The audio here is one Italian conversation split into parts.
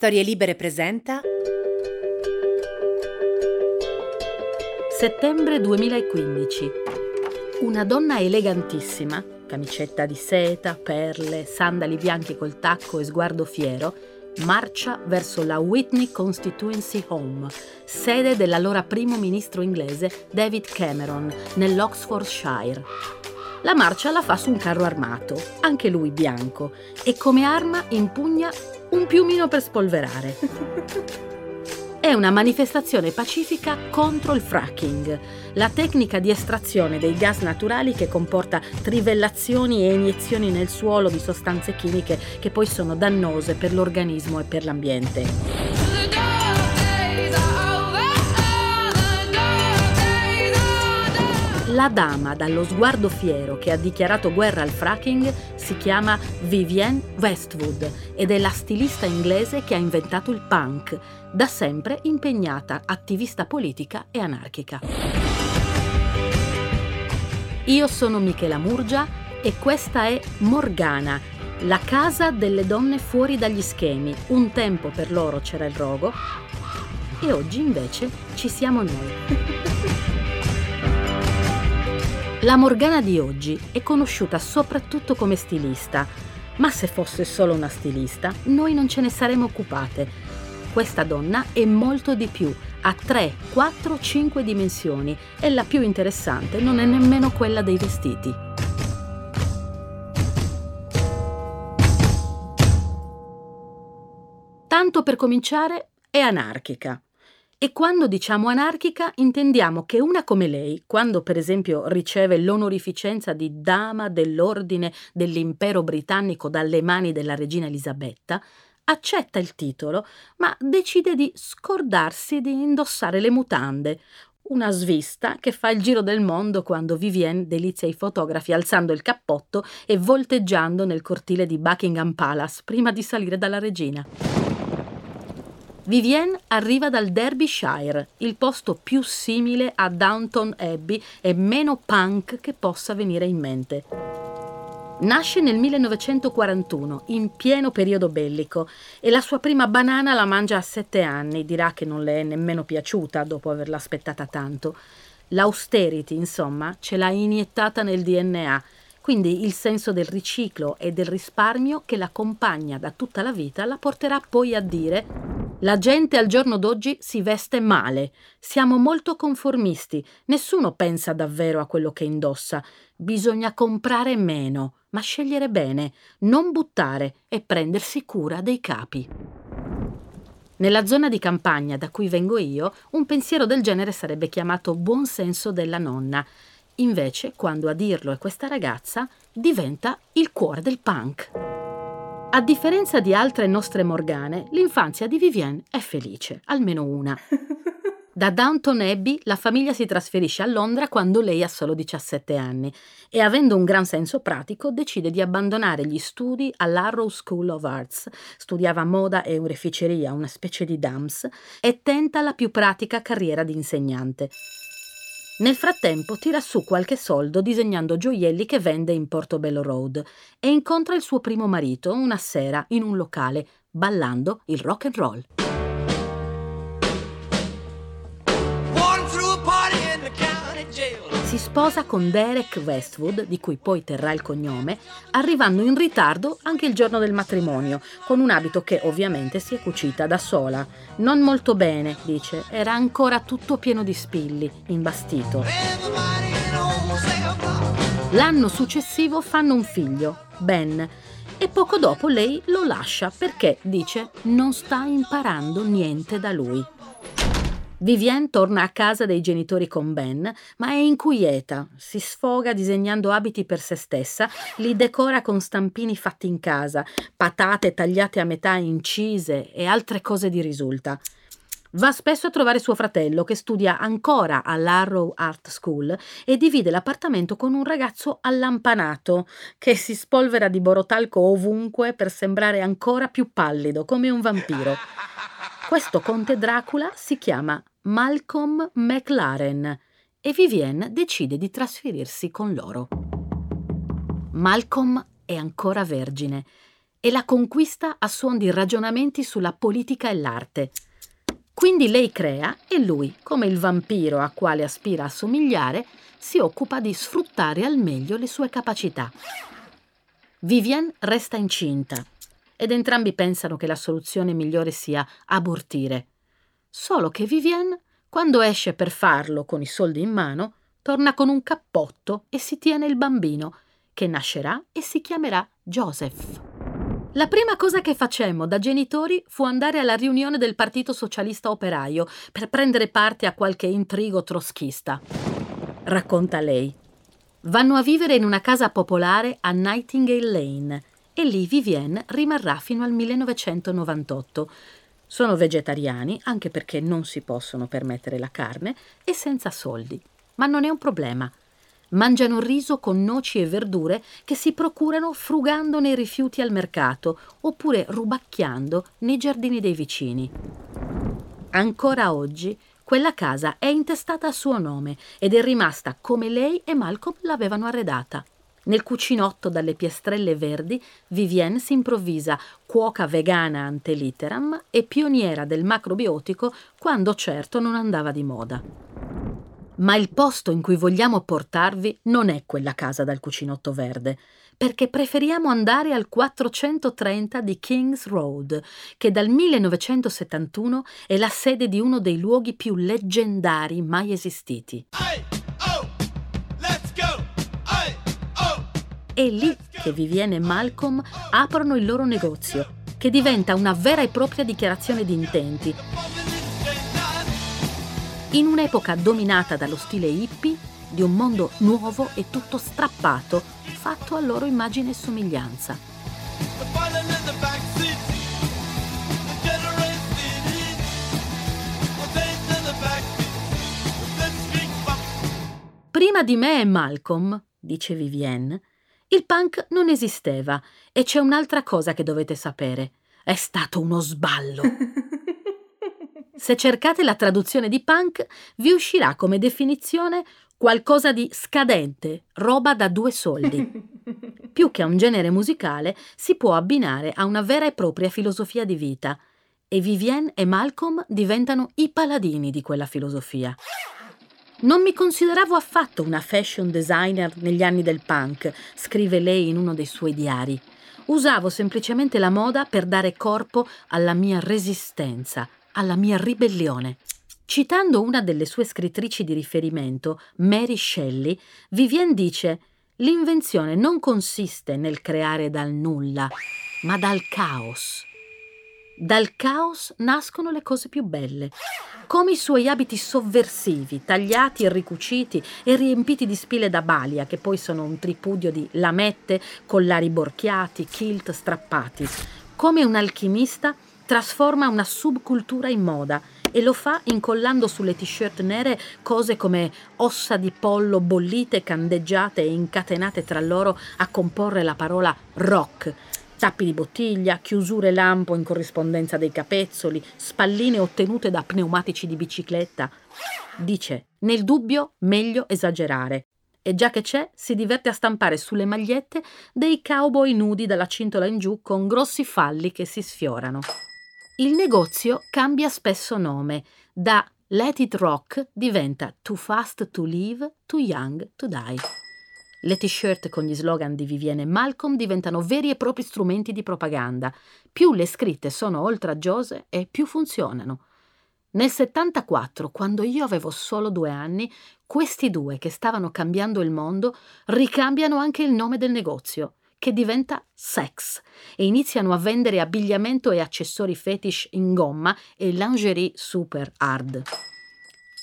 Storie Libere presenta Settembre 2015. Una donna elegantissima, camicetta di seta, perle, sandali bianchi col tacco e sguardo fiero, marcia verso la Whitney Constituency Home, sede dell'allora primo ministro inglese David Cameron, nell'Oxfordshire. La marcia la fa su un carro armato, anche lui bianco, e come arma impugna un piumino per spolverare. È una manifestazione pacifica contro il fracking, la tecnica di estrazione dei gas naturali che comporta trivellazioni e iniezioni nel suolo di sostanze chimiche che poi sono dannose per l'organismo e per l'ambiente. La dama dallo sguardo fiero che ha dichiarato guerra al fracking si chiama Vivienne Westwood ed è la stilista inglese che ha inventato il punk, da sempre impegnata attivista politica e anarchica. Io sono Michela Murgia e questa è Morgana, la casa delle donne fuori dagli schemi. Un tempo per loro c'era il rogo e oggi invece ci siamo noi. La Morgana di oggi è conosciuta soprattutto come stilista, ma se fosse solo una stilista, noi non ce ne saremmo occupate. Questa donna è molto di più, ha 3, 4, 5 dimensioni e la più interessante non è nemmeno quella dei vestiti. Tanto per cominciare, è anarchica. E quando diciamo anarchica intendiamo che una come lei, quando per esempio riceve l'onorificenza di dama dell'ordine dell'impero britannico dalle mani della regina Elisabetta, accetta il titolo, ma decide di scordarsi di indossare le mutande, una svista che fa il giro del mondo quando Vivienne delizia i fotografi alzando il cappotto e volteggiando nel cortile di Buckingham Palace prima di salire dalla regina. Vivienne arriva dal Derbyshire, il posto più simile a Downton Abbey e meno punk che possa venire in mente. Nasce nel 1941, in pieno periodo bellico, e la sua prima banana la mangia a sette anni, dirà che non le è nemmeno piaciuta dopo averla aspettata tanto. L'austerity, insomma, ce l'ha iniettata nel DNA, quindi il senso del riciclo e del risparmio che l'accompagna da tutta la vita la porterà poi a dire la gente al giorno d'oggi si veste male, siamo molto conformisti, nessuno pensa davvero a quello che indossa. Bisogna comprare meno, ma scegliere bene, non buttare e prendersi cura dei capi. Nella zona di campagna da cui vengo io, un pensiero del genere sarebbe chiamato buon senso della nonna. Invece, quando a dirlo è questa ragazza, diventa il cuore del punk. A differenza di altre nostre Morgane, l'infanzia di Vivienne è felice, almeno una. Da Downton Abbey la famiglia si trasferisce a Londra quando lei ha solo 17 anni e avendo un gran senso pratico decide di abbandonare gli studi all'Arrow School of Arts, studiava moda e oreficeria, una specie di dams, e tenta la più pratica carriera di insegnante. Nel frattempo tira su qualche soldo disegnando gioielli che vende in Portobello Road e incontra il suo primo marito una sera in un locale ballando il rock and roll. Sposa con Derek Westwood, di cui poi terrà il cognome, arrivando in ritardo anche il giorno del matrimonio, con un abito che ovviamente si è cucita da sola. Non molto bene, dice, era ancora tutto pieno di spilli, imbastito. L'anno successivo fanno un figlio, Ben, e poco dopo lei lo lascia perché, dice, non sta imparando niente da lui. Vivienne torna a casa dei genitori con Ben, ma è inquieta. Si sfoga disegnando abiti per se stessa, li decora con stampini fatti in casa, patate tagliate a metà incise e altre cose di risulta. Va spesso a trovare suo fratello che studia ancora all'Arrow Art School e divide l'appartamento con un ragazzo allampanato che si spolvera di borotalco ovunque per sembrare ancora più pallido, come un vampiro. Questo conte Dracula si chiama Malcolm McLaren e Vivienne decide di trasferirsi con loro. Malcolm è ancora vergine e la conquista a suon di ragionamenti sulla politica e l'arte. Quindi lei crea e lui, come il vampiro a quale aspira a somigliare, si occupa di sfruttare al meglio le sue capacità. Vivienne resta incinta ed entrambi pensano che la soluzione migliore sia abortire. Solo che Vivienne, quando esce per farlo con i soldi in mano, torna con un cappotto e si tiene il bambino, che nascerà e si chiamerà Joseph. La prima cosa che facemmo da genitori fu andare alla riunione del Partito Socialista Operaio per prendere parte a qualche intrigo troschista. Racconta lei. Vanno a vivere in una casa popolare a Nightingale Lane e lì Vivienne rimarrà fino al 1998. Sono vegetariani anche perché non si possono permettere la carne e senza soldi. Ma non è un problema. Mangiano riso con noci e verdure che si procurano frugando nei rifiuti al mercato oppure rubacchiando nei giardini dei vicini. Ancora oggi quella casa è intestata a suo nome ed è rimasta come lei e Malcolm l'avevano arredata. Nel cucinotto dalle piastrelle verdi, Vivienne si improvvisa cuoca vegana ante litteram e pioniera del macrobiotico quando certo non andava di moda. Ma il posto in cui vogliamo portarvi non è quella casa dal cucinotto verde, perché preferiamo andare al 430 di King's Road, che dal 1971 è la sede di uno dei luoghi più leggendari mai esistiti. Oh, è lì che Vivienne e Malcolm aprono il loro negozio, che diventa una vera e propria dichiarazione di intenti in un'epoca dominata dallo stile hippie, di un mondo nuovo e tutto strappato, fatto a loro immagine e somiglianza. Prima di me e Malcolm, dice Vivienne, il punk non esisteva e c'è un'altra cosa che dovete sapere. È stato uno sballo. Se cercate la traduzione di punk, vi uscirà come definizione qualcosa di scadente, roba da due soldi. Più che a un genere musicale, si può abbinare a una vera e propria filosofia di vita. E Vivienne e Malcolm diventano i paladini di quella filosofia. Non mi consideravo affatto una fashion designer negli anni del punk, scrive lei in uno dei suoi diari. Usavo semplicemente la moda per dare corpo alla mia resistenza, alla mia ribellione. Citando una delle sue scrittrici di riferimento, Mary Shelley, Vivienne dice L'invenzione non consiste nel creare dal nulla, ma dal caos. Dal caos nascono le cose più belle, come i suoi abiti sovversivi, tagliati e ricuciti e riempiti di spille da balia, che poi sono un tripudio di lamette, collari borchiati, kilt strappati. Come un alchimista trasforma una subcultura in moda e lo fa incollando sulle t-shirt nere cose come ossa di pollo bollite, candeggiate e incatenate tra loro a comporre la parola rock. Tappi di bottiglia, chiusure lampo in corrispondenza dei capezzoli, spalline ottenute da pneumatici di bicicletta. Dice, nel dubbio meglio esagerare. E già che c'è, si diverte a stampare sulle magliette dei cowboy nudi dalla cintola in giù con grossi falli che si sfiorano. Il negozio cambia spesso nome, da Let It Rock diventa Too Fast to Live, Too Young to Die. Le t-shirt con gli slogan di Vivienne e Malcolm diventano veri e propri strumenti di propaganda. Più le scritte sono oltraggiose e più funzionano. Nel 74, quando io avevo solo due anni, questi due che stavano cambiando il mondo ricambiano anche il nome del negozio che diventa sex e iniziano a vendere abbigliamento e accessori fetish in gomma e lingerie super hard.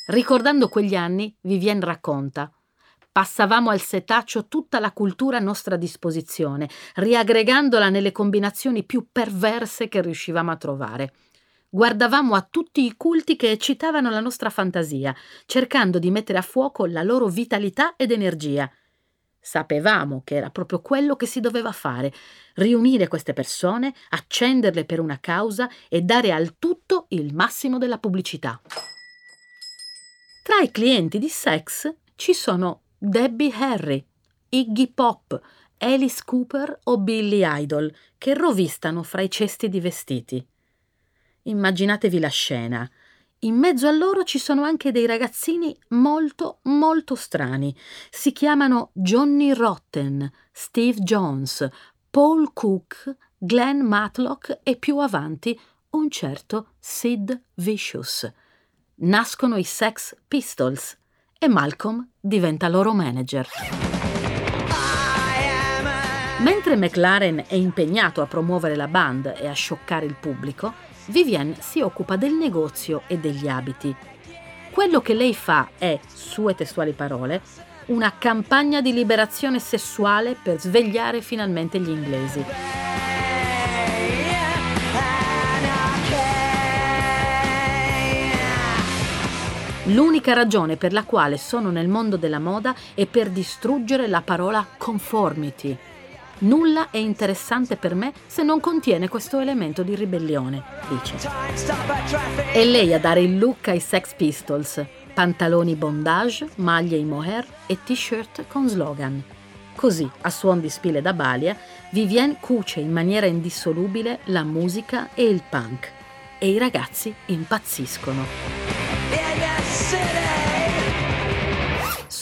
Ricordando quegli anni, Vivienne racconta Passavamo al setaccio tutta la cultura a nostra disposizione, riaggregandola nelle combinazioni più perverse che riuscivamo a trovare. Guardavamo a tutti i culti che eccitavano la nostra fantasia, cercando di mettere a fuoco la loro vitalità ed energia. Sapevamo che era proprio quello che si doveva fare, riunire queste persone, accenderle per una causa e dare al tutto il massimo della pubblicità. Tra i clienti di Sex ci sono Debbie Harry, Iggy Pop, Alice Cooper o Billy Idol, che rovistano fra i cesti di vestiti. Immaginatevi la scena. In mezzo a loro ci sono anche dei ragazzini molto, molto strani. Si chiamano Johnny Rotten, Steve Jones, Paul Cook, Glenn Matlock e più avanti un certo Sid Vicious. Nascono i Sex Pistols e Malcolm diventa loro manager. Mentre McLaren è impegnato a promuovere la band e a scioccare il pubblico, Vivienne si occupa del negozio e degli abiti. Quello che lei fa è, sue testuali parole, una campagna di liberazione sessuale per svegliare finalmente gli inglesi. L'unica ragione per la quale sono nel mondo della moda è per distruggere la parola conformity. Nulla è interessante per me se non contiene questo elemento di ribellione, dice. È lei a dare il look ai Sex Pistols, pantaloni bondage, maglie in mohair e t-shirt con slogan. Così, a suon di spile da balia, Vivienne cuce in maniera indissolubile la musica e il punk. E i ragazzi impazziscono.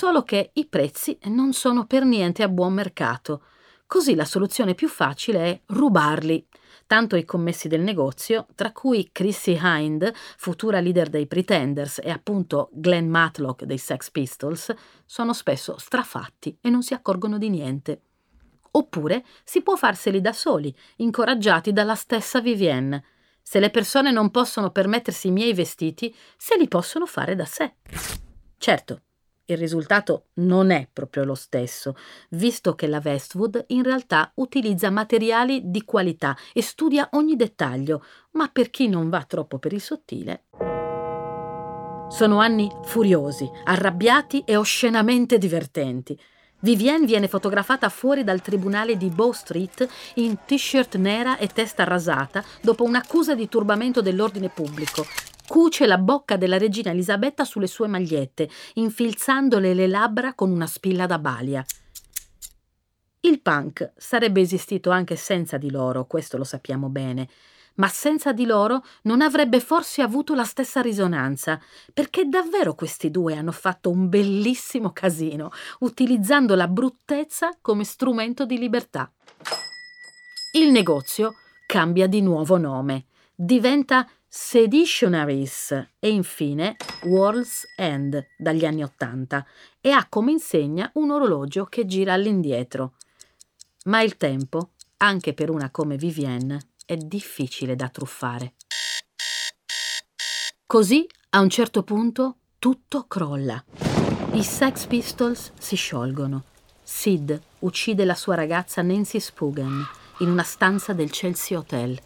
Solo che i prezzi non sono per niente a buon mercato. Così la soluzione più facile è rubarli. Tanto i commessi del negozio, tra cui Chrissy Hind, futura leader dei Pretenders, e appunto Glenn Matlock dei Sex Pistols, sono spesso strafatti e non si accorgono di niente. Oppure si può farseli da soli, incoraggiati dalla stessa Vivienne. Se le persone non possono permettersi i miei vestiti, se li possono fare da sé. Certo, il risultato non è proprio lo stesso, visto che la Westwood in realtà utilizza materiali di qualità e studia ogni dettaglio, ma per chi non va troppo per il sottile. Sono anni furiosi, arrabbiati e oscenamente divertenti. Vivienne viene fotografata fuori dal tribunale di Bow Street in t-shirt nera e testa rasata dopo un'accusa di turbamento dell'ordine pubblico cuce la bocca della regina Elisabetta sulle sue magliette, infilzandole le labbra con una spilla da balia. Il punk sarebbe esistito anche senza di loro, questo lo sappiamo bene, ma senza di loro non avrebbe forse avuto la stessa risonanza, perché davvero questi due hanno fatto un bellissimo casino, utilizzando la bruttezza come strumento di libertà. Il negozio cambia di nuovo nome, diventa Seditionaries e infine World's End dagli anni Ottanta e ha come insegna un orologio che gira all'indietro. Ma il tempo, anche per una come Vivienne, è difficile da truffare. Così, a un certo punto, tutto crolla. I Sex Pistols si sciolgono. Sid uccide la sua ragazza Nancy Spugan in una stanza del Chelsea Hotel.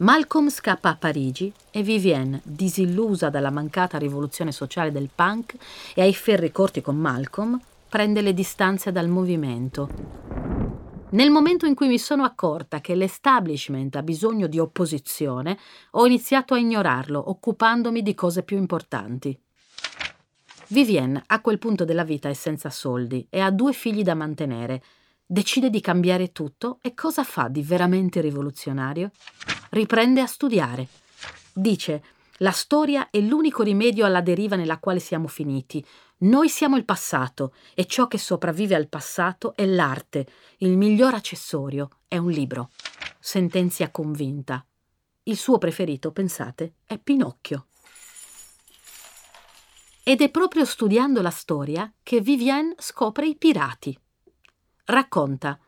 Malcolm scappa a Parigi e Vivienne, disillusa dalla mancata rivoluzione sociale del punk e ai ferri corti con Malcolm, prende le distanze dal movimento. Nel momento in cui mi sono accorta che l'establishment ha bisogno di opposizione, ho iniziato a ignorarlo, occupandomi di cose più importanti. Vivienne a quel punto della vita è senza soldi e ha due figli da mantenere decide di cambiare tutto e cosa fa di veramente rivoluzionario? Riprende a studiare. Dice, la storia è l'unico rimedio alla deriva nella quale siamo finiti. Noi siamo il passato e ciò che sopravvive al passato è l'arte. Il miglior accessorio è un libro. Sentenzia convinta. Il suo preferito, pensate, è Pinocchio. Ed è proprio studiando la storia che Vivienne scopre i pirati racconta.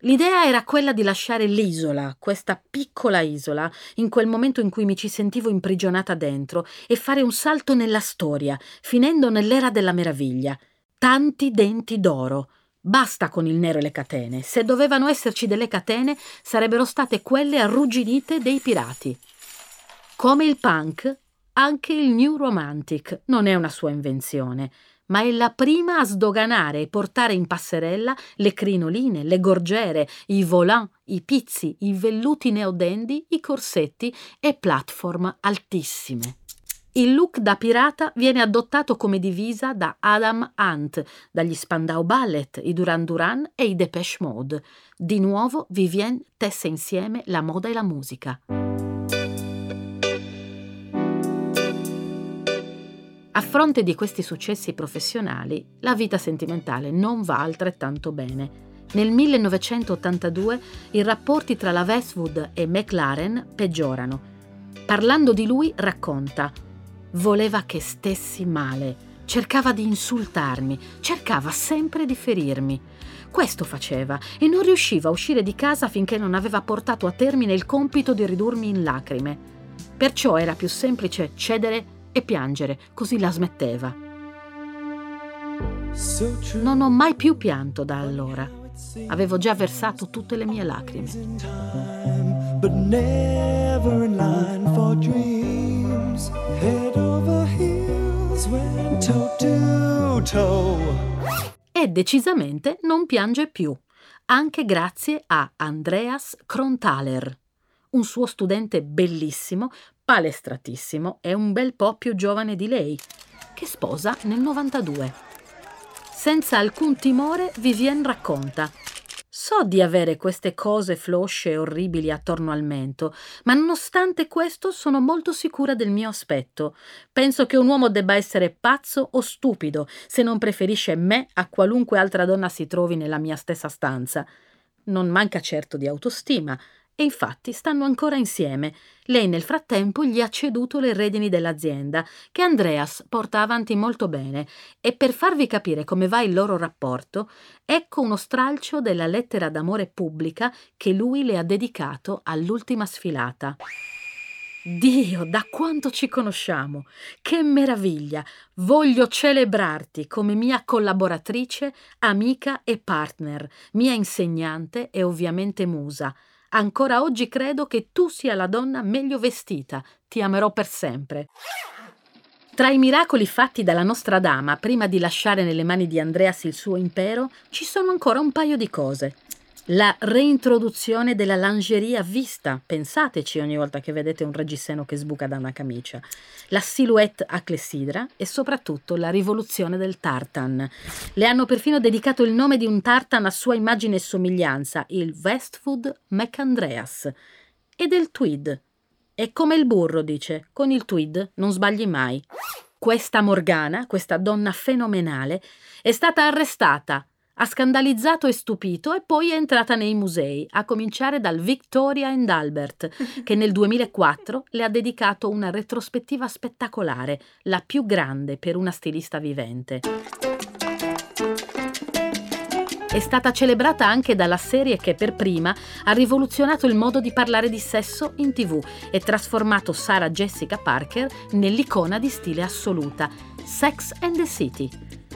L'idea era quella di lasciare l'isola, questa piccola isola, in quel momento in cui mi ci sentivo imprigionata dentro, e fare un salto nella storia, finendo nell'era della meraviglia. Tanti denti d'oro. Basta con il nero e le catene. Se dovevano esserci delle catene, sarebbero state quelle arrugginite dei pirati. Come il punk, anche il New Romantic non è una sua invenzione ma è la prima a sdoganare e portare in passerella le crinoline, le gorgiere, i volant, i pizzi, i velluti neodendi, i corsetti e platform altissime. Il look da pirata viene adottato come divisa da Adam Hunt, dagli Spandau Ballet, i Duran Duran e i Depeche Mode. Di nuovo Vivienne tesse insieme la moda e la musica. A fronte di questi successi professionali, la vita sentimentale non va altrettanto bene. Nel 1982 i rapporti tra la Westwood e McLaren peggiorano. Parlando di lui racconta Voleva che stessi male, cercava di insultarmi, cercava sempre di ferirmi. Questo faceva e non riusciva a uscire di casa finché non aveva portato a termine il compito di ridurmi in lacrime. Perciò era più semplice cedere e piangere, così la smetteva. Non ho mai più pianto da allora. Avevo già versato tutte le mie lacrime. E decisamente non piange più, anche grazie a Andreas Kronthaler, un suo studente bellissimo, palestratissimo e un bel po' più giovane di lei, che sposa nel 92. Senza alcun timore Vivienne racconta. So di avere queste cose flosce e orribili attorno al mento, ma nonostante questo sono molto sicura del mio aspetto. Penso che un uomo debba essere pazzo o stupido se non preferisce me a qualunque altra donna si trovi nella mia stessa stanza. Non manca certo di autostima, e infatti stanno ancora insieme. Lei nel frattempo gli ha ceduto le redini dell'azienda, che Andreas porta avanti molto bene, e per farvi capire come va il loro rapporto, ecco uno stralcio della lettera d'amore pubblica che lui le ha dedicato all'ultima sfilata. Dio, da quanto ci conosciamo! Che meraviglia! Voglio celebrarti come mia collaboratrice, amica e partner, mia insegnante e ovviamente musa. Ancora oggi credo che tu sia la donna meglio vestita. Ti amerò per sempre. Tra i miracoli fatti dalla nostra dama prima di lasciare nelle mani di Andreas il suo impero, ci sono ancora un paio di cose. La reintroduzione della lingerie a vista, pensateci ogni volta che vedete un reggiseno che sbuca da una camicia, la silhouette a clessidra e soprattutto la rivoluzione del tartan. Le hanno perfino dedicato il nome di un tartan a sua immagine e somiglianza, il Westwood McAndreas, e del tweed. È come il burro, dice, con il tweed non sbagli mai. Questa Morgana, questa donna fenomenale, è stata arrestata ha scandalizzato e stupito e poi è entrata nei musei, a cominciare dal Victoria and Albert, che nel 2004 le ha dedicato una retrospettiva spettacolare, la più grande per una stilista vivente. È stata celebrata anche dalla serie che per prima ha rivoluzionato il modo di parlare di sesso in tv e trasformato Sarah Jessica Parker nell'icona di stile assoluta, Sex and the City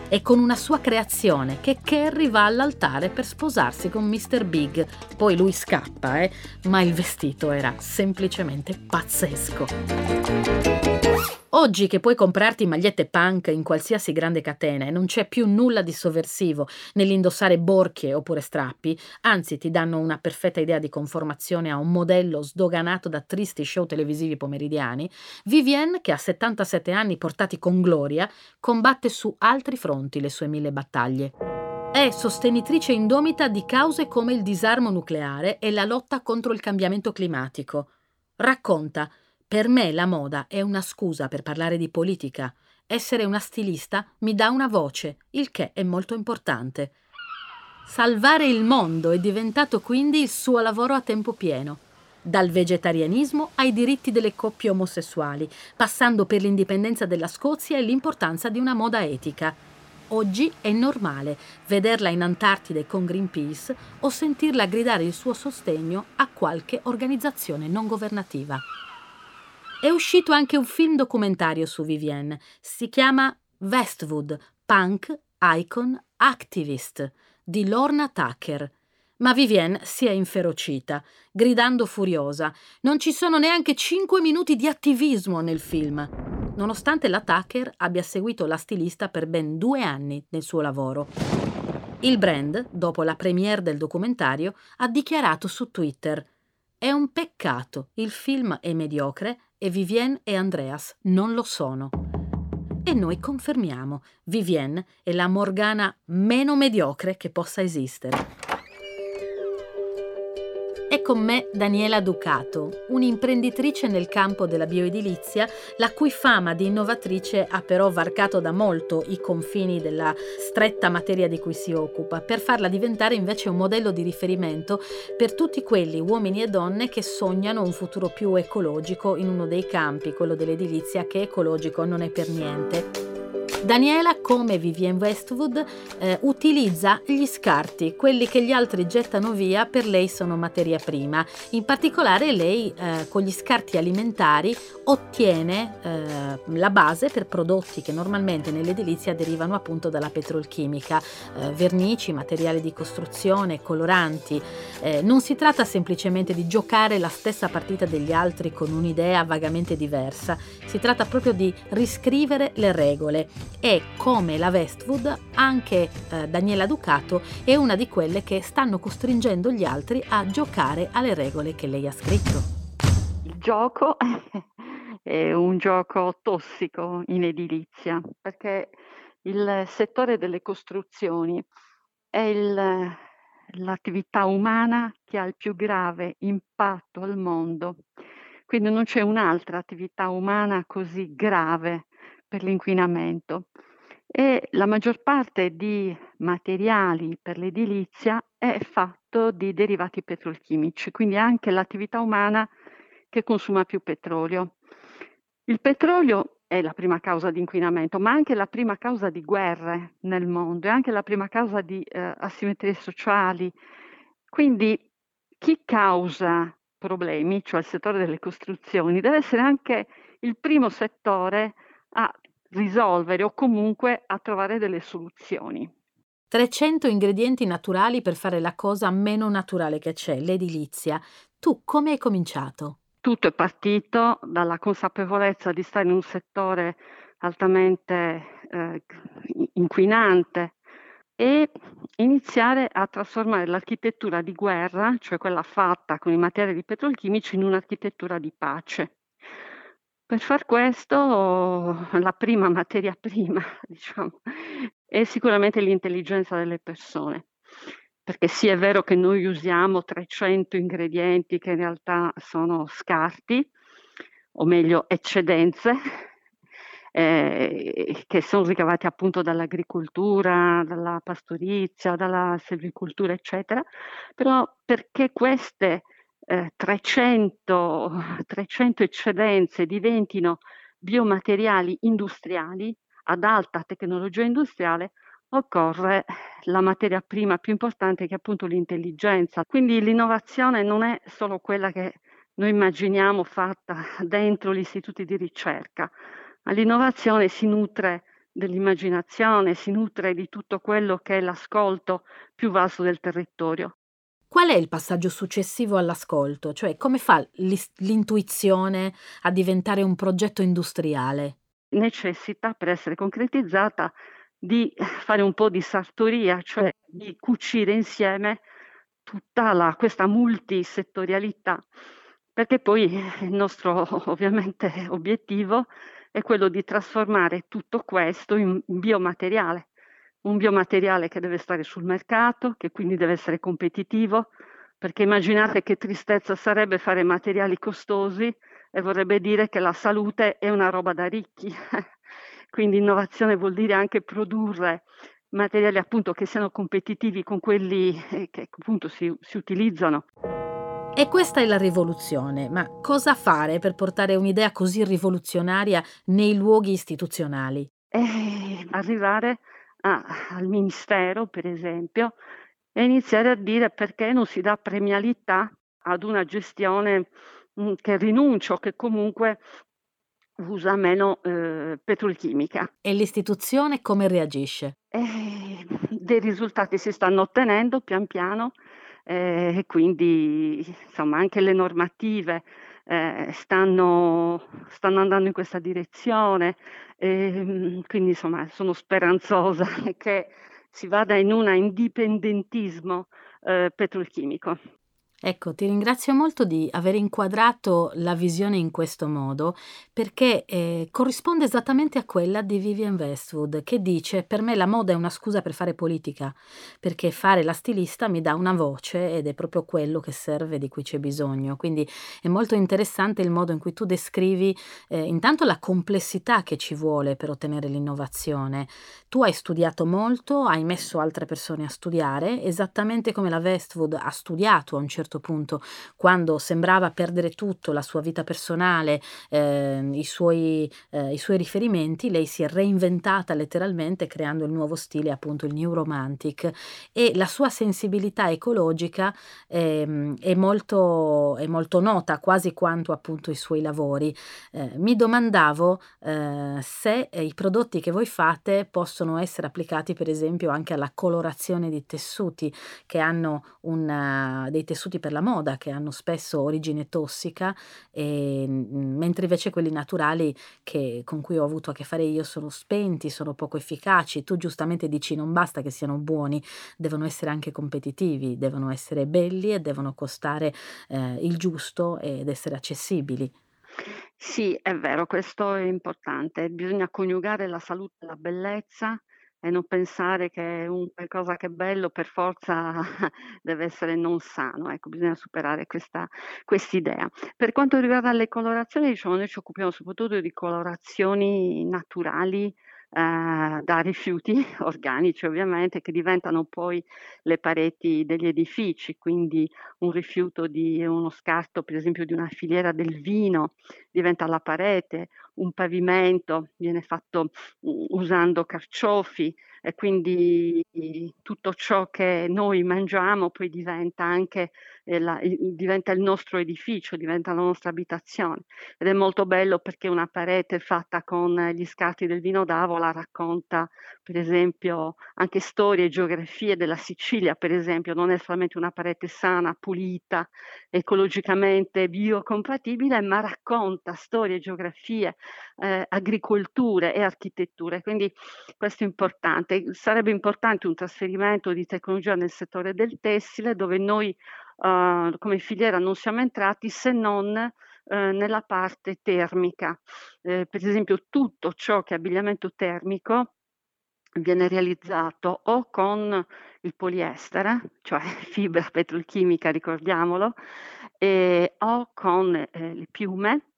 e con una sua creazione che Carrie va all'altare per sposarsi con Mr. Big. Poi lui scappa, eh? ma il vestito era semplicemente pazzesco. Oggi che puoi comprarti magliette punk in qualsiasi grande catena e non c'è più nulla di sovversivo nell'indossare borchie oppure strappi, anzi ti danno una perfetta idea di conformazione a un modello sdoganato da tristi show televisivi pomeridiani, Vivienne, che ha 77 anni portati con gloria, combatte su altri fronti le sue mille battaglie. È sostenitrice indomita di cause come il disarmo nucleare e la lotta contro il cambiamento climatico. Racconta per me la moda è una scusa per parlare di politica. Essere una stilista mi dà una voce, il che è molto importante. Salvare il mondo è diventato quindi il suo lavoro a tempo pieno. Dal vegetarianismo ai diritti delle coppie omosessuali, passando per l'indipendenza della Scozia e l'importanza di una moda etica. Oggi è normale vederla in Antartide con Greenpeace o sentirla gridare il suo sostegno a qualche organizzazione non governativa. È uscito anche un film documentario su Vivienne. Si chiama Westwood, Punk, Icon, Activist di Lorna Tucker. Ma Vivienne si è inferocita, gridando furiosa. Non ci sono neanche cinque minuti di attivismo nel film, nonostante la Tucker abbia seguito la stilista per ben due anni nel suo lavoro. Il brand, dopo la premiere del documentario, ha dichiarato su Twitter: È un peccato, il film è mediocre e Vivienne e Andreas non lo sono. E noi confermiamo, Vivienne è la Morgana meno mediocre che possa esistere. È con me Daniela Ducato, un'imprenditrice nel campo della bioedilizia, la cui fama di innovatrice ha però varcato da molto i confini della stretta materia di cui si occupa, per farla diventare invece un modello di riferimento per tutti quelli uomini e donne che sognano un futuro più ecologico in uno dei campi, quello dell'edilizia, che ecologico non è per niente. Daniela, come Vivienne Westwood, eh, utilizza gli scarti, quelli che gli altri gettano via, per lei sono materia prima. In particolare lei eh, con gli scarti alimentari ottiene eh, la base per prodotti che normalmente nell'edilizia derivano appunto dalla petrolchimica, eh, vernici, materiali di costruzione, coloranti. Eh, non si tratta semplicemente di giocare la stessa partita degli altri con un'idea vagamente diversa, si tratta proprio di riscrivere le regole e come la Westwood anche eh, Daniela Ducato è una di quelle che stanno costringendo gli altri a giocare alle regole che lei ha scritto. Il gioco è un gioco tossico in edilizia perché il settore delle costruzioni è il, l'attività umana che ha il più grave impatto al mondo. Quindi non c'è un'altra attività umana così grave per l'inquinamento e la maggior parte di materiali per l'edilizia è fatto di derivati petrolchimici, quindi anche l'attività umana che consuma più petrolio. Il petrolio è la prima causa di inquinamento, ma anche la prima causa di guerre nel mondo, è anche la prima causa di eh, asimmetrie sociali. Quindi chi causa problemi, cioè il settore delle costruzioni, deve essere anche il primo settore a risolvere o comunque a trovare delle soluzioni. 300 ingredienti naturali per fare la cosa meno naturale che c'è, l'edilizia. Tu come hai cominciato? Tutto è partito dalla consapevolezza di stare in un settore altamente eh, inquinante e iniziare a trasformare l'architettura di guerra, cioè quella fatta con i materiali petrolchimici, in un'architettura di pace. Per far questo la prima materia prima, diciamo, è sicuramente l'intelligenza delle persone. Perché sì, è vero che noi usiamo 300 ingredienti che in realtà sono scarti, o meglio eccedenze, eh, che sono ricavati appunto dall'agricoltura, dalla pastorizia, dalla silvicoltura, eccetera, però perché queste eh, 300, 300 eccedenze diventino biomateriali industriali ad alta tecnologia industriale, occorre la materia prima più importante che è appunto l'intelligenza. Quindi l'innovazione non è solo quella che noi immaginiamo fatta dentro gli istituti di ricerca, ma l'innovazione si nutre dell'immaginazione, si nutre di tutto quello che è l'ascolto più vasto del territorio. Qual è il passaggio successivo all'ascolto? Cioè come fa l'intuizione a diventare un progetto industriale? Necessita, per essere concretizzata, di fare un po' di sartoria, cioè di cucire insieme tutta la, questa multisettorialità, perché poi il nostro ovviamente obiettivo è quello di trasformare tutto questo in biomateriale un biomateriale che deve stare sul mercato, che quindi deve essere competitivo, perché immaginate che tristezza sarebbe fare materiali costosi e vorrebbe dire che la salute è una roba da ricchi. quindi innovazione vuol dire anche produrre materiali appunto che siano competitivi con quelli eh, che appunto si, si utilizzano. E questa è la rivoluzione, ma cosa fare per portare un'idea così rivoluzionaria nei luoghi istituzionali? Eh, arrivare a, al ministero, per esempio, e iniziare a dire perché non si dà premialità ad una gestione mh, mm, che rinuncia o che comunque usa meno eh, petrolchimica. E l'istituzione come reagisce? Eh, dei risultati si stanno ottenendo pian piano eh, e quindi insomma anche le normative eh, stanno, stanno, andando in questa direzione, e, quindi insomma sono speranzosa che si vada in un indipendentismo eh, petrolchimico. Ecco, ti ringrazio molto di aver inquadrato la visione in questo modo, perché, ehm, corrisponde esattamente a quella di Vivienne Westwood, che dice: "Per me la moda è una scusa per fare politica, perché fare la stilista mi dà una voce ed è proprio quello che serve, di cui c'è bisogno". Quindi è molto interessante il modo in cui tu descrivi, ehm, intanto la complessità che ci vuole per ottenere l'innovazione. Tu hai studiato molto, hai messo altre persone a studiare, esattamente come la Westwood ha studiato a un certo punto, quando sembrava perdere tutto, la sua vita personale, ehm, i suoi ehm, i suoi riferimenti, lei si è reinventata letteralmente creando il nuovo stile, appunto il New Romantic e la sua sensibilità ecologica, ehm, è molto è molto nota, quasi quanto appunto i suoi lavori. Ehm, mi domandavo, ehm, se, ehm, i prodotti che voi fate possono essere applicati per esempio anche alla colorazione di tessuti che hanno un dei tessuti per la moda che hanno spesso origine tossica, ehm, mentre invece quelli naturali che con cui ho avuto a che fare io sono spenti, sono poco efficaci. Tu giustamente dici: "Non basta che siano buoni, devono essere anche competitivi, devono essere belli e devono costare, ehm, il giusto ed essere accessibili". Sì, è vero, questo è importante. Bisogna coniugare la salute e la bellezza e non pensare che un qualcosa che è bello per forza deve essere non sano, ecco, bisogna superare questa quest'idea. Per quanto riguarda le colorazioni, diciamo, noi ci occupiamo soprattutto di colorazioni naturali, ehm, da rifiuti organici ovviamente, che diventano poi le pareti degli edifici, quindi un rifiuto di uno scarto, per esempio di una filiera del vino, diventa la parete, un pavimento viene fatto, usando carciofi e quindi tutto ciò che noi mangiamo poi diventa anche, ehm, la diventa il nostro edificio, diventa la nostra abitazione. Ed è molto bello perché una parete fatta con gli scarti del vino d'Avola racconta, per esempio, anche storie e geografie della Sicilia, per esempio, non è solamente una parete sana, pulita, ecologicamente biocompatibile, ma racconta storie e geografie, ehm, agricolture e architetture. Quindi questo è importante. Sarebbe importante un trasferimento di tecnologia nel settore del tessile, dove noi, uhm, come filiera non siamo entrati se non, ehm, nella parte termica. Ehm, per esempio tutto ciò che è abbigliamento termico viene realizzato o con il poliestere, cioè fibra petrolchimica ricordiamolo, ehm, o con, ehm, le piume,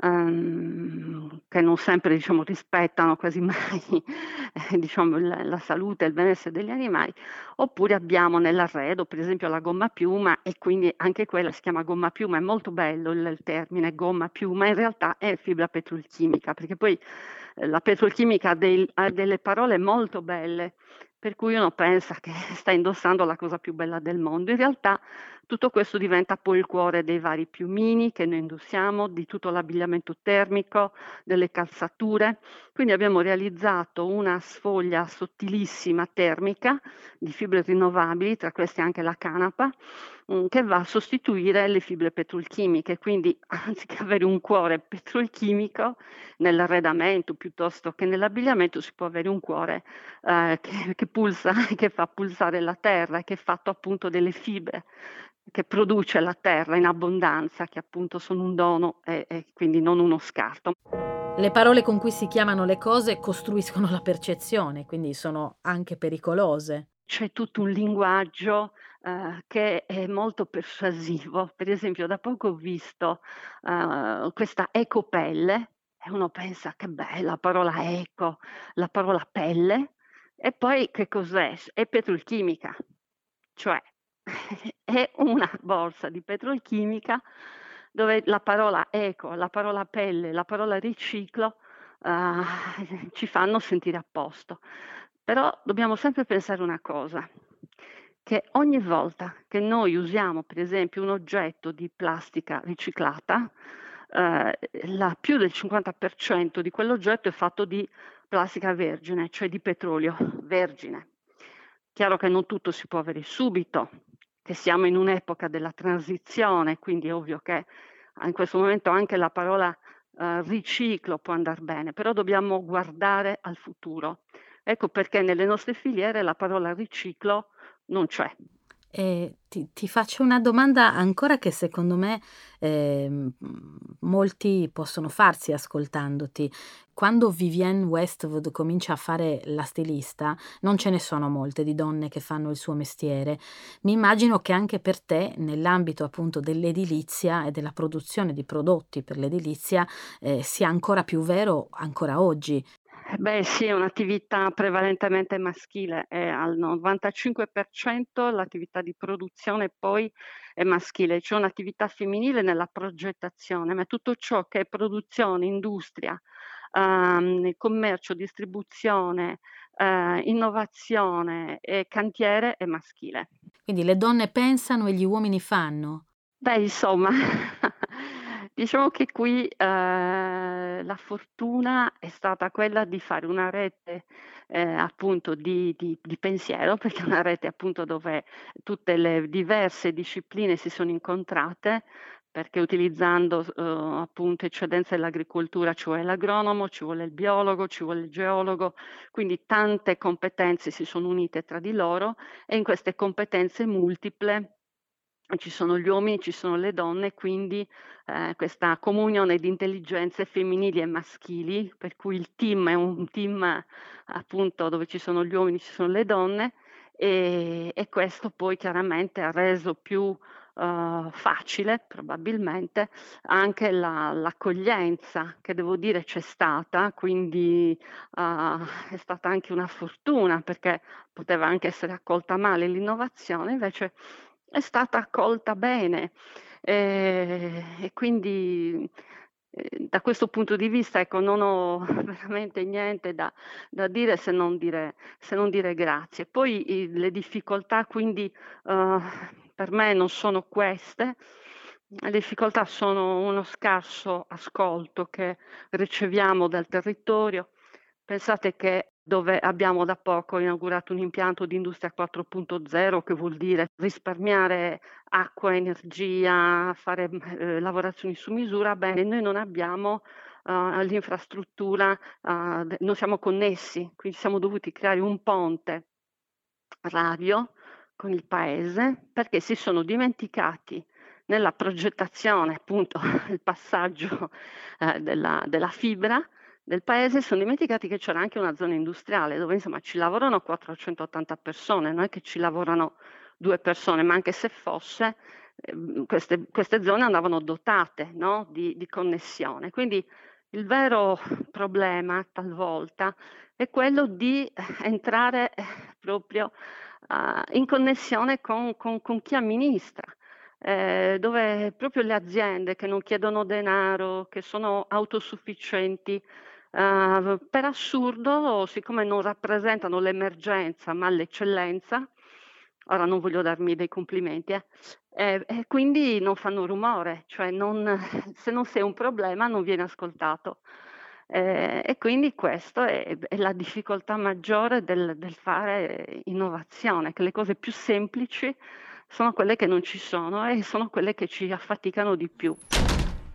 ehm, che non sempre diciamo rispettano quasi mai, eh, diciamo il la salute e il benessere degli animali, oppure abbiamo nell'arredo per esempio la gomma piuma e quindi anche quella si chiama gomma piuma, è molto bello il il termine gomma piuma, in realtà è fibra petrolchimica, perché poi, ehm, la petrolchimica ha del ha delle parole molto belle, per cui uno pensa che sta indossando la cosa più bella del mondo. In realtà tutto questo diventa poi il cuore dei vari piumini che noi indossiamo, di tutto l'abbigliamento termico, delle calzature. Quindi abbiamo realizzato una sfoglia sottilissima termica di fibre rinnovabili, tra queste anche la canapa, mhmm, che va a sostituire le fibre petrolchimiche. Quindi anziché avere un cuore petrolchimico nell'arredamento piuttosto che nell'abbigliamento, si può avere un cuore, ehm, che che pulsa che fa pulsare la terra, che è fatto appunto delle fibre che produce la terra in abbondanza, che appunto sono un dono e e quindi non uno scarto. Le parole con cui si chiamano le cose costruiscono la percezione, quindi sono anche pericolose. C'è tutto un linguaggio, ehm, che è molto persuasivo. Per esempio da poco ho visto, ehm, questa ecopelle e uno pensa: "Che bella la parola eco, la parola pelle", e poi che cos'è? È petrolchimica, cioè è una borsa di petrolchimica dove la parola eco, la parola pelle, la parola riciclo, uhm, ci fanno sentire a posto. Però dobbiamo sempre pensare una cosa, che ogni volta che noi usiamo per esempio un oggetto di plastica riciclata, uhm, la più del 50% di quell'oggetto è fatto di plastica vergine, cioè di petrolio vergine. Chiaro che non tutto si può avere subito, che siamo in un'epoca della transizione, quindi è ovvio che a in questo momento anche la parola, uhm, riciclo può andar bene, però dobbiamo guardare al futuro. Ecco perché nelle nostre filiere la parola riciclo non c'è. E ti, ti faccio una domanda ancora che secondo me eh, molti possono farsi ascoltandoti. Quando Vivienne Westwood comincia a fare la stilista, non ce ne sono molte di donne che fanno il suo mestiere. Mi immagino che anche per te, nell'ambito appunto dell'edilizia e della produzione di prodotti per l'edilizia, eh, sia ancora più vero ancora oggi. Beh sì, è un'attività prevalentemente maschile, è al 95% l'attività di produzione poi è maschile, c'è un'attività femminile nella progettazione, ma tutto ciò che è produzione, industria, ehm, commercio, distribuzione, eh, innovazione e cantiere è maschile. Quindi le donne pensano e gli uomini fanno? Beh, insomma, diciamo che qui eh, la fortuna è stata quella di fare una rete eh, appunto di, di, di, pensiero, perché è una rete appunto dove tutte le diverse discipline si sono incontrate, perché utilizzando eh, appunto eccedenze dell'agricoltura ci vuole l'agronomo, ci vuole il biologo, ci vuole il geologo, quindi tante competenze si sono unite tra di loro e in queste competenze multiple ci sono gli uomini, ci sono le donne, quindi eh, questa comunione di intelligenze femminili e maschili, per cui il team è un team appunto dove ci sono gli uomini, ci sono le donne e, e questo poi chiaramente ha reso più uh, facile probabilmente anche la, l'accoglienza che devo dire c'è stata, quindi uh, è stata anche una fortuna perché poteva anche essere accolta male l'innovazione, invece è stata accolta bene. Ehm, e quindi, ehm, da questo punto di vista, ecco, non ho veramente niente da da dire se non dire se non dire grazie. Poi i le difficoltà quindi, uhm, per me non sono queste. Le difficoltà sono uno scarso ascolto che riceviamo dal territorio. Pensate che dove abbiamo da poco inaugurato un impianto di industria 4.0, che vuol dire risparmiare acqua, energia, fare eh, lavorazioni su misura, bene, noi non abbiamo uh, l'infrastruttura, uh, non siamo connessi, quindi siamo dovuti creare un ponte radio con il paese perché si sono dimenticati nella progettazione, appunto, il passaggio eh, della, della fibra, del paese sono dimenticati che c'era anche una zona industriale dove insomma ci lavorano 480 persone, non è che ci lavorano due persone, ma anche se fosse, eh, queste, queste, zone andavano dotate no? di, di, connessione. Quindi il vero problema talvolta è quello di entrare proprio uh, in connessione con, con, con chi amministra. Eh, dove proprio le aziende che non chiedono denaro, che sono autosufficienti, Uh, per assurdo, siccome non rappresentano l'emergenza ma l'eccellenza, ora non voglio darmi dei complimenti, eh, e quindi non fanno rumore, cioè non, se non sei un problema non viene ascoltato. Eh, e quindi questa è, è, la difficoltà maggiore del, del fare innovazione, che le cose più semplici sono quelle che non ci sono e sono quelle che ci affaticano di più.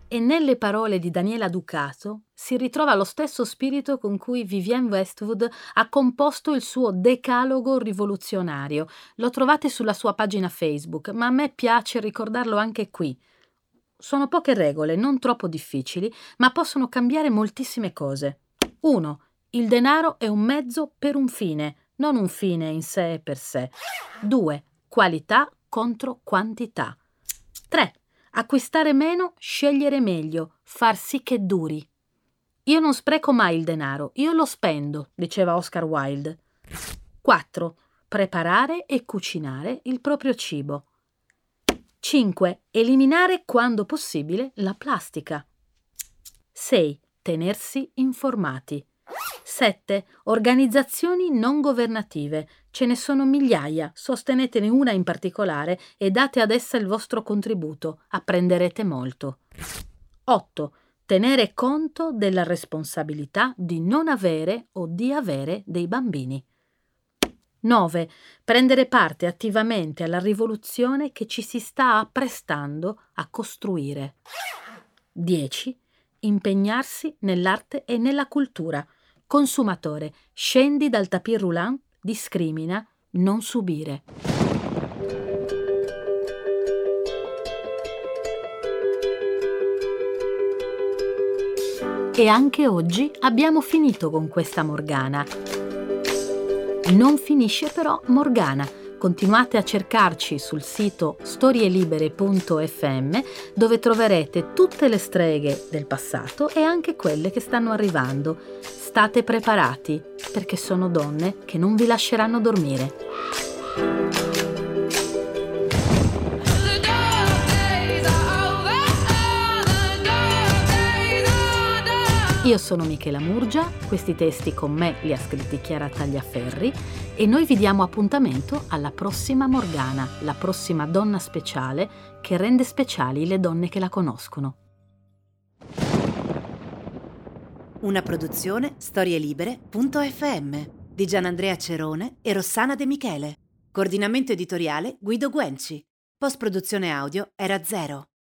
E nelle parole di Daniela Ducato si ritrova lo stesso spirito con cui Vivienne Westwood ha composto il suo decalogo rivoluzionario. Lo trovate sulla sua pagina Facebook, ma a me piace ricordarlo anche qui. Sono poche regole, non troppo difficili, ma possono cambiare moltissime cose. 1. Il denaro è un mezzo per un fine, non un fine in sé e per sé. 2. Qualità contro quantità. 3. Acquistare meno, scegliere meglio, far sì che duri. Io non spreco mai il denaro, io lo spendo, diceva Oscar Wilde. 4. Preparare e cucinare il proprio cibo. 5. Eliminare quando possibile la plastica. 6. Tenersi informati. 7. Organizzazioni non governative. Ce ne sono migliaia, sostenetene una in particolare e date ad essa il vostro contributo, apprenderete molto. 8. Tenere conto della responsabilità di non avere o di avere dei bambini. 9. Prendere parte attivamente alla rivoluzione che ci si sta apprestando a costruire. 10. Impegnarsi nell'arte e nella cultura Consumatore, scendi dal tapis roulant, discrimina, non subire. E anche oggi abbiamo finito con questa Morgana. Non finisce però Morgana. Continuate a cercarci sul sito storielibere.fm dove troverete tutte le streghe del passato e anche quelle che stanno arrivando. State preparati perché sono donne che non vi lasceranno dormire. Io sono Michela Murgia, questi testi con me li ha scritti Chiara Tagliaferri e noi vi diamo appuntamento alla prossima Morgana, la prossima donna speciale che rende speciali le donne che la conoscono. Una produzione storielibere.fm di Gianandrea Cerone e Rossana De Michele. Coordinamento editoriale Guido Guenci. Post produzione audio era zero.